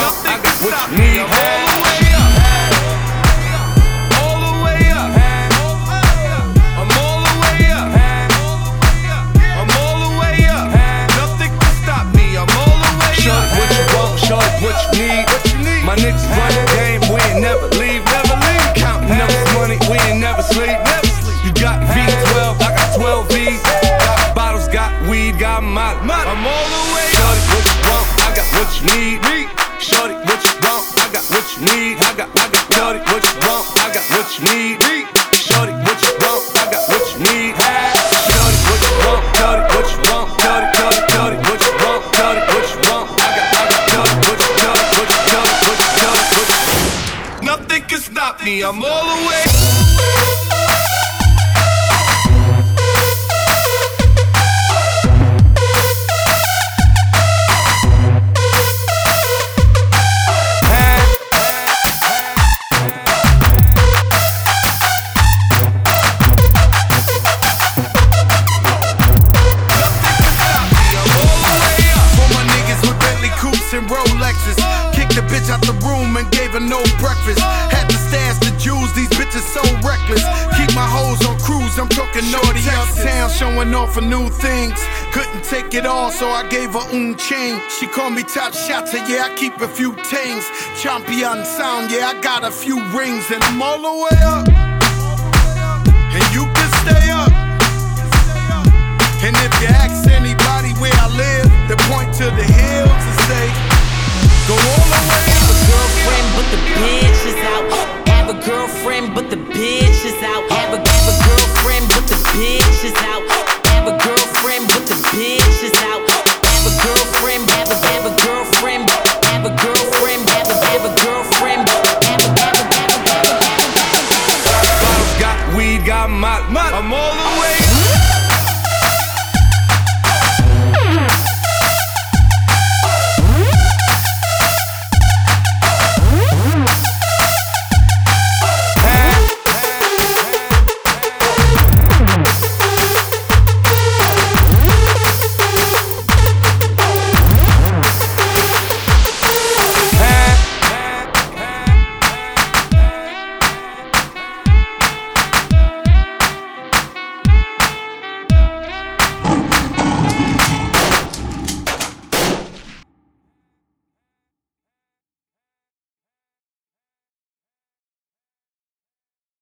what you want, I what you. All the way up. All the way up. I'm all the way up. I'm all the way up. Nothing can stop me. I'm all the way up. Shorty, what you want? Shorty, what you need? My niggas run the game. We ain't never leave. Never leave. Counting up this money. We ain't never sleep. Never sleep. You got V12. I got 12 V's. Got bottles. Got weed. Got my. I'm all the way up. I got what you need. Shorty, what you want? I got what you need. I got, I got. Shorty, what you want? I got what you need. Shorty, what you want? I got what you need. Shorty, what you want? Shorty, what you what you want? Shorty, what you want? I got, I got. Shorty, what you, shorty, what you, shorty, what you, what you. Nothing can stop me. I'm all the way. Room and gave her no breakfast. Had to stash the jewels, these bitches so reckless. Keep my hoes on cruise, I'm talking naughty uptown, showing off for new things. Couldn't take it all, so I gave her un chain. She called me top shotter, yeah, I keep a few tings. Champion sound, yeah, I got a few rings, and I'm all the way up. I'm out. I'm all the way.